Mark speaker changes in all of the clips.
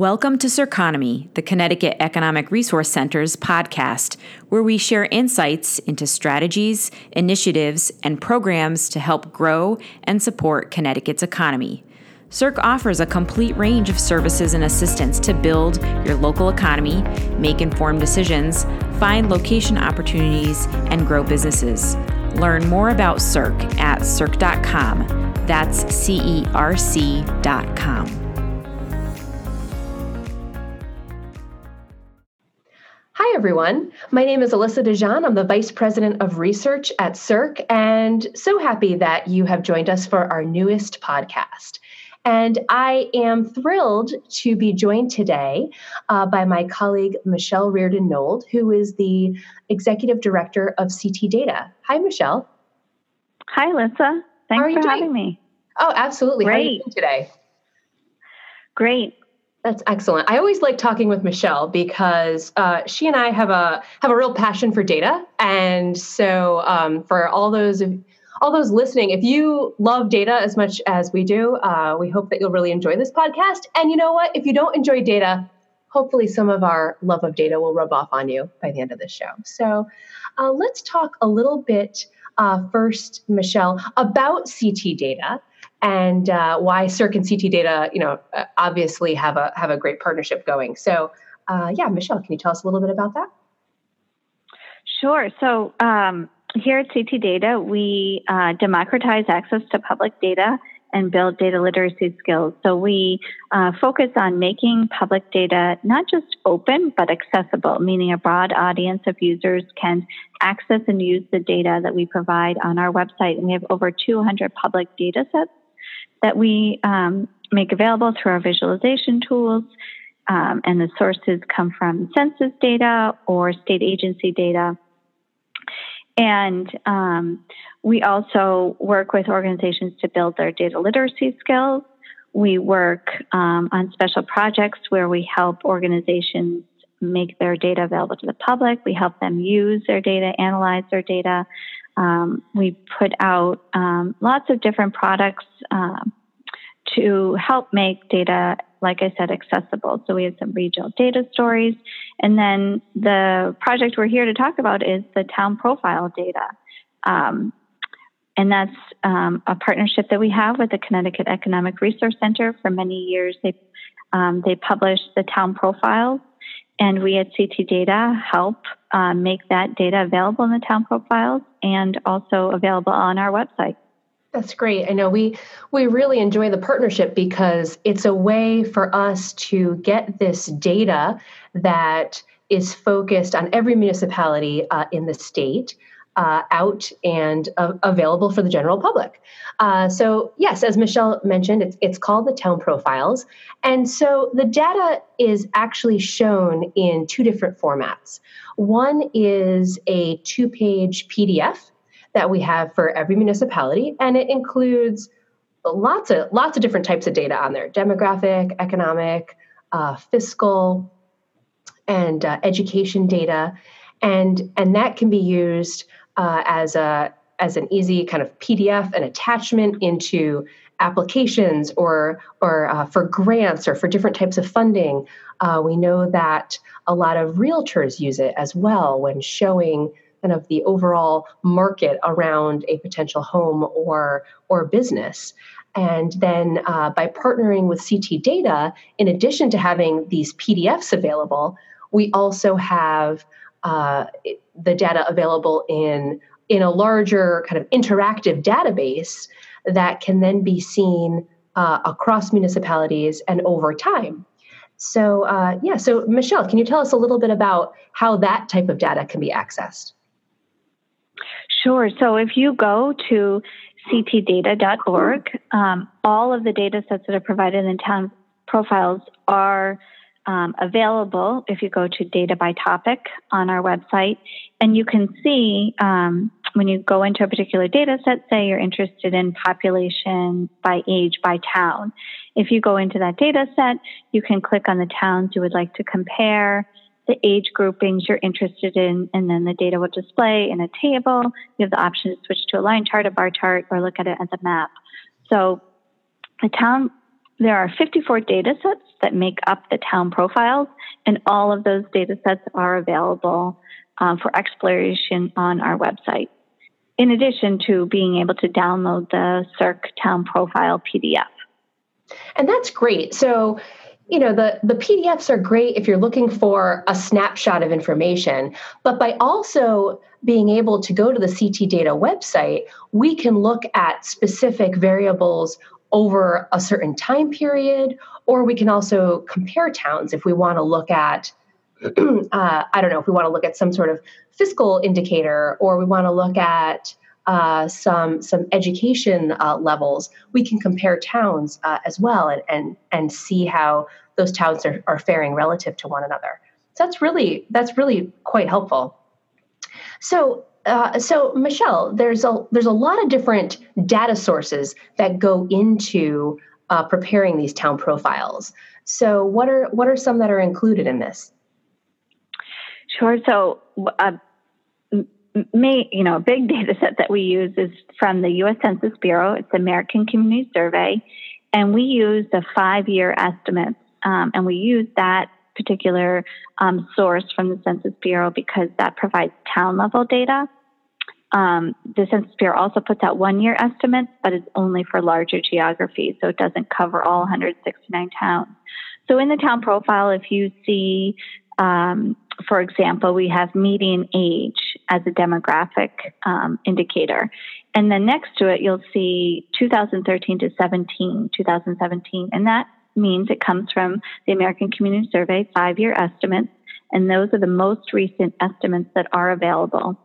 Speaker 1: Welcome to CERCONOMY, the Connecticut Economic Resource Center's podcast, where we share insights into strategies, initiatives, and programs to help grow and support Connecticut's economy. CERC offers a complete range of services and assistance to build your local economy, make informed decisions, find location opportunities, and grow businesses. Learn more about CERC at cerc.com. That's C E R C.com.
Speaker 2: everyone. My name is Alissa DeJonge. I'm the Vice President of Research at CERC, and so happy that you have joined us for our newest podcast. And I am thrilled to be joined today uh, by my colleague, Michelle Riordan Nold, who is the Executive Director of CT Data. Hi, Michelle.
Speaker 3: Hi, Lisa. Thanks for having me.
Speaker 2: Oh, absolutely. Great. How are you doing today?
Speaker 3: Great.
Speaker 2: That's excellent. I always like talking with Michelle because uh, she and I have a have a real passion for data, and so um, for all those all those listening, if you love data as much as we do, uh, we hope that you'll really enjoy this podcast. And you know what? If you don't enjoy data, hopefully some of our love of data will rub off on you by the end of this show. So uh, let's talk a little bit uh, first, Michelle, about CT data and uh, why CERC and CT data, you know, uh, obviously have a have a great partnership going. So, uh, yeah, Michelle, can you tell us a little bit about that?
Speaker 3: Sure. So, um, here at CT Data, we uh, democratize access to public data and build data literacy skills. So we uh, focus on making public data not just open, but accessible, meaning a broad audience of users can access and use the data that we provide on our website. And we have over 200 public data sets that we um, make available through our visualization tools. Um, and the sources come from census data or state agency data and um, we also work with organizations to build their data literacy skills. We work um, on special projects where we help organizations make their data available to the public. We help them use their data, analyze their data. Um, we put out um, lots of different products uh, to help make data like I said, accessible. So we have some regional data stories. And then the project we're here to talk about is the town profile data. Um, and that's um, a partnership that we have with the Connecticut Economic Resource Center. For many years, they, um, they publish the town profiles, and we at CT Data help uh, make that data available in the town profiles and also available on our website.
Speaker 2: That's great. I know we we really enjoy the partnership because it's a way for us to get this data that is focused on every municipality uh, in the state uh, out and uh, available for the general public. Uh, so yes, as Michelle mentioned, it's it's called the Town Profiles, and so the data is actually shown in two different formats. One is a two-page PDF that we have for every municipality, and it includes lots of lots of different types of data on there: demographic, economic, uh, fiscal, and uh, education data, and and that can be used uh, as a as an easy kind of PDF, and attachment into applications or or uh, for grants or for different types of funding. Uh, we know that a lot of realtors use it as well when showing kind of the overall market around a potential home or or business. And then uh, by partnering with CT Data, in addition to having these PDFs available, we also have uh, the data available in in a larger kind of interactive database that can then be seen uh, across municipalities and over time. So, uh, yeah, so Michelle, can you tell us a little bit about how that type of data can be accessed?
Speaker 3: Sure. So if you go to ctdata.org, um, all of the data sets that are provided in town profiles are um, available if you go to data by topic on our website. And you can see um, when you go into a particular data set, say you're interested in population by age by town. If you go into that data set, you can click on the towns you would like to compare the age groupings you're interested in, and then the data will display in a table. You have the option to switch to a line chart, a bar chart, or look at it as a map. So the town there are 54 data sets that make up the town profiles, and all of those data sets are available um, for exploration on our website. In addition to being able to download the CERC Town Profile PDF.
Speaker 2: And that's great. So, you know, the, the PDFs are great if you're looking for a snapshot of information, but by also being able to go to the CT data website, we can look at specific variables over a certain time period, or we can also compare towns if we want to look at, uh, I don't know, if we want to look at some sort of fiscal indicator, or we want to look at uh, some some education uh, levels, we can compare towns uh, as well and, and and see how those towns are, are faring relative to one another. So that's really that's really quite helpful. So uh, so Michelle, there's a there's a lot of different data sources that go into uh, preparing these town profiles. So what are what are some that are included in this?
Speaker 3: Sure. So uh, may, you know, a big data set that we use is from the U.S. Census Bureau. It's American Community Survey, and we use the five-year estimates, um, and we use that particular um, source from the Census Bureau because that provides town-level data. Um, the Census Bureau also puts out one-year estimates, but it's only for larger geographies, so it doesn't cover all 169 towns. So in the town profile, if you see um, for example, we have median age as a demographic um, indicator. And then next to it, you'll see 2013 to 17, 2017. And that means it comes from the American Community Survey five year estimates. And those are the most recent estimates that are available.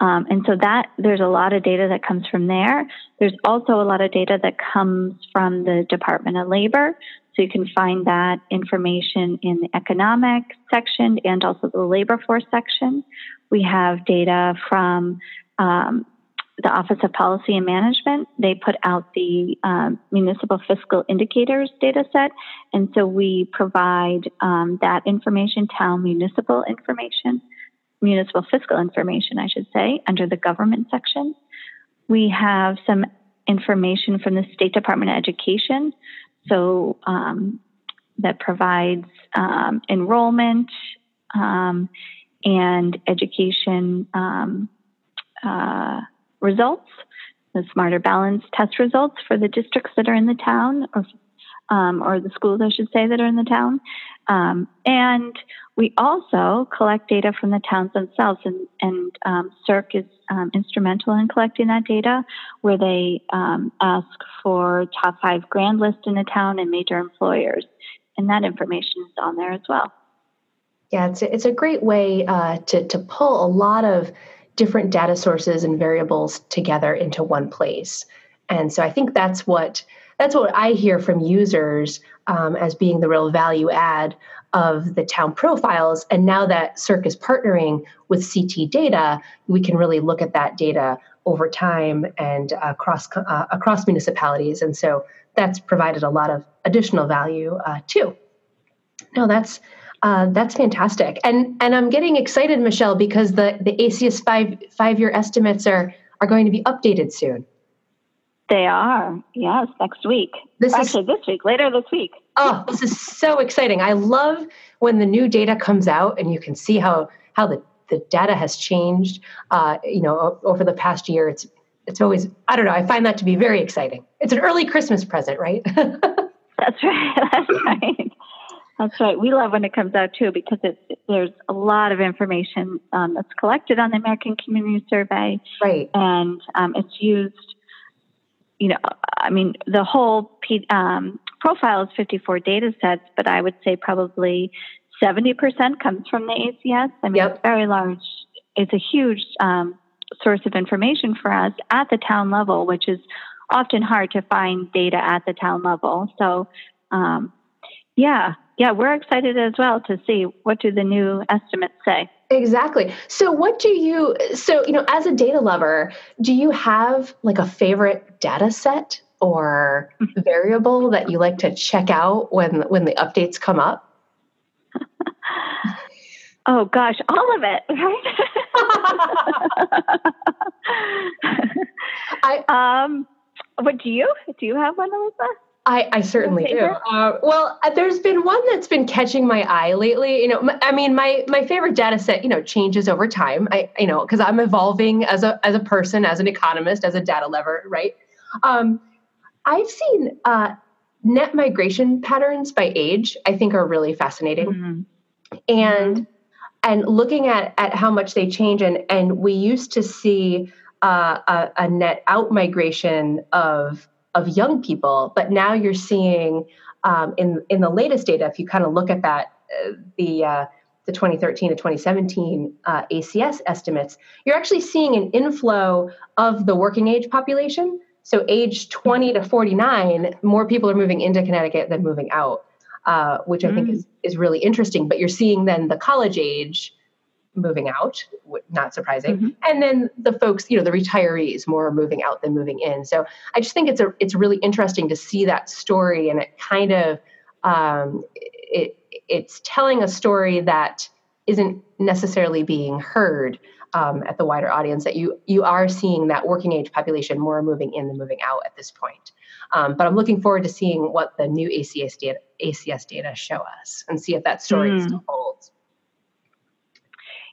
Speaker 3: Um, and so that there's a lot of data that comes from there. There's also a lot of data that comes from the Department of Labor. So you can find that information in the economic section and also the labor force section. We have data from um, the Office of Policy and Management. They put out the um, municipal fiscal indicators data set. And so we provide um, that information, town municipal information, municipal fiscal information, I should say, under the government section. We have some information from the State Department of Education so um, that provides um, enrollment um, and education um, uh, results, the Smarter Balance test results for the districts that are in the town, or um, or the schools, I should say, that are in the town. Um, and we also collect data from the towns themselves, and, and um, CERC is um, instrumental in collecting that data, where they um, ask for top five grand list in a town and major employers, and that information is on there as well.
Speaker 2: Yeah, it's a, it's a great way uh, to to pull a lot of different data sources and variables together into one place, and so I think that's what that's what I hear from users um, as being the real value add of the town profiles. And now that CERC is partnering with CT data, we can really look at that data over time and across uh, across municipalities. And so that's provided a lot of additional value uh, too. No, that's uh, that's fantastic. And and I'm getting excited, Michelle, because the the ACS five five year estimates are are going to be updated soon.
Speaker 3: They are. Yes, next week. This Actually, is, this week, later this week.
Speaker 2: oh, this is so exciting. I love when the new data comes out and you can see how how the, the data has changed uh, you know over the past year. It's it's always I don't know, I find that to be very exciting. It's an early Christmas present, right?
Speaker 3: That's right. That's right. That's right. We love when it comes out too because it's there's a lot of information um, that's collected on the American Community Survey,
Speaker 2: right?
Speaker 3: And um, it's used you know, I mean, the whole P, um, profile is 54 data sets, but I would say probably 70% comes from the ACS. I mean, yep. it's very large. It's a huge um, source of information for us at the town level, which is often hard to find data at the town level. So, um, yeah, yeah, we're excited as well to see what do the new estimates say.
Speaker 2: Exactly. So what do you so you know as a data lover, do you have like a favorite data set or mm-hmm. variable that you like to check out when when the updates come up?
Speaker 3: oh gosh, all of it, right? I um what do you do you have one, Alissa?
Speaker 2: I, I certainly do. Uh, well, uh, there's been one that's been catching my eye lately. You know, I mean, my my favorite data set, you know, changes over time. I, you know, because I'm evolving as a as a person, as an economist, as a data lover, right? Um, I've seen uh, net migration patterns by age. I think are really fascinating, mm-hmm. and and looking at at how much they change, and and we used to see uh, a, a net out migration of of young people, but now you're seeing um, in in the latest data, if you kind of look at that, uh, the uh, the 2013 to 2017 uh, ACS estimates, you're actually seeing an inflow of the working age population. So, age 20 to 49, more people are moving into Connecticut than moving out, uh, which I mm. think is is really interesting. But you're seeing then the college age moving out, not surprising. Mm-hmm. And then the folks, you know, the retirees more moving out than moving in. So I just think it's a it's really interesting to see that story, and it kind of um, it it's telling a story that isn't necessarily being heard um, at the wider audience. That you you are seeing that working age population more moving in than moving out at this point. Um, but I'm looking forward to seeing what the new ACS data ACS data show us and see if that story mm. still holds.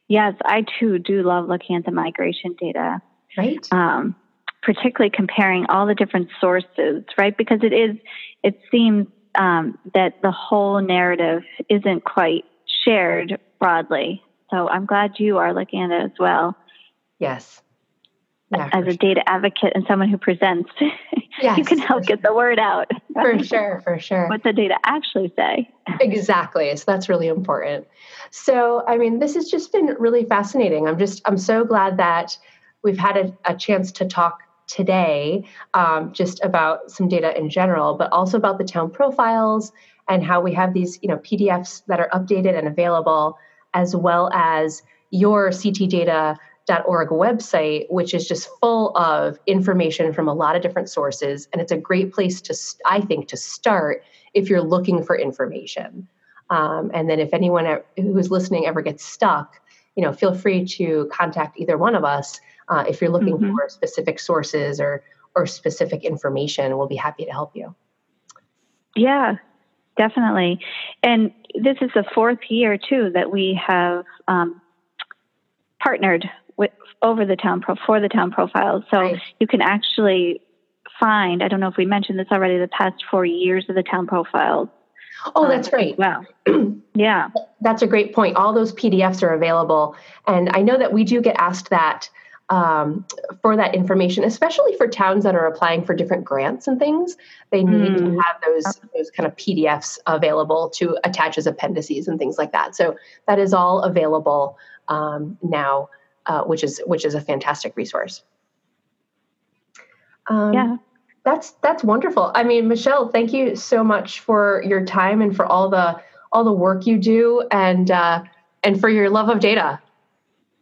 Speaker 3: Yes, I too do love looking at the migration data.
Speaker 2: Right.
Speaker 3: Um, particularly comparing all the different sources, right? Because it is, it seems um, that the whole narrative isn't quite shared broadly. So I'm glad you are looking at it as well.
Speaker 2: Yes.
Speaker 3: Yeah, as a data advocate and someone who presents, yes, you can help get the word out.
Speaker 2: For sure, for sure.
Speaker 3: What the data actually say.
Speaker 2: exactly. So that's really important. So, I mean, this has just been really fascinating. I'm just, I'm so glad that we've had a, a chance to talk today um, just about some data in general, but also about the town profiles and how we have these, you know, PDFs that are updated and available, as well as your CT data org website, which is just full of information from a lot of different sources. And it's a great place to, I think, to start if you're looking for information. Um, and then if anyone who's listening ever gets stuck, you know, feel free to contact either one of us uh, if you're looking mm-hmm. for specific sources or or specific information. We'll be happy to help you.
Speaker 3: Yeah, definitely. And this is the fourth year too that we have um, partnered with over the town pro for the town profiles. So right. you can actually find. I don't know if we mentioned this already. The past four years of the town profiles.
Speaker 2: Oh, that's um, great.
Speaker 3: Wow. yeah.
Speaker 2: That's a great point. All those PDFs are available. And I know that we do get asked that um, for that information, especially for towns that are applying for different grants and things. They need mm. to have those those kind of PDFs available to attach as appendices and things like that. So that is all available um, now uh, which is which is a fantastic resource.
Speaker 3: Um, yeah,
Speaker 2: that's that's wonderful. I mean, Michelle, thank you so much for your time and for all the all the work you do and uh, and for your love of data.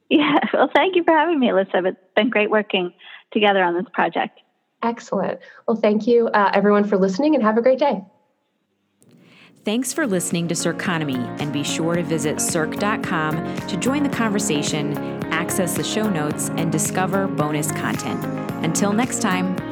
Speaker 3: Yeah, well, thank you for having me, Alissa. It's been great working together on this project.
Speaker 2: Excellent. Well, thank you, uh, everyone, for listening, and have a great day.
Speaker 1: Thanks for listening to CERCONOMY, and be sure to visit cerc.com to join the conversation, access the show notes, and discover bonus content. Until next time.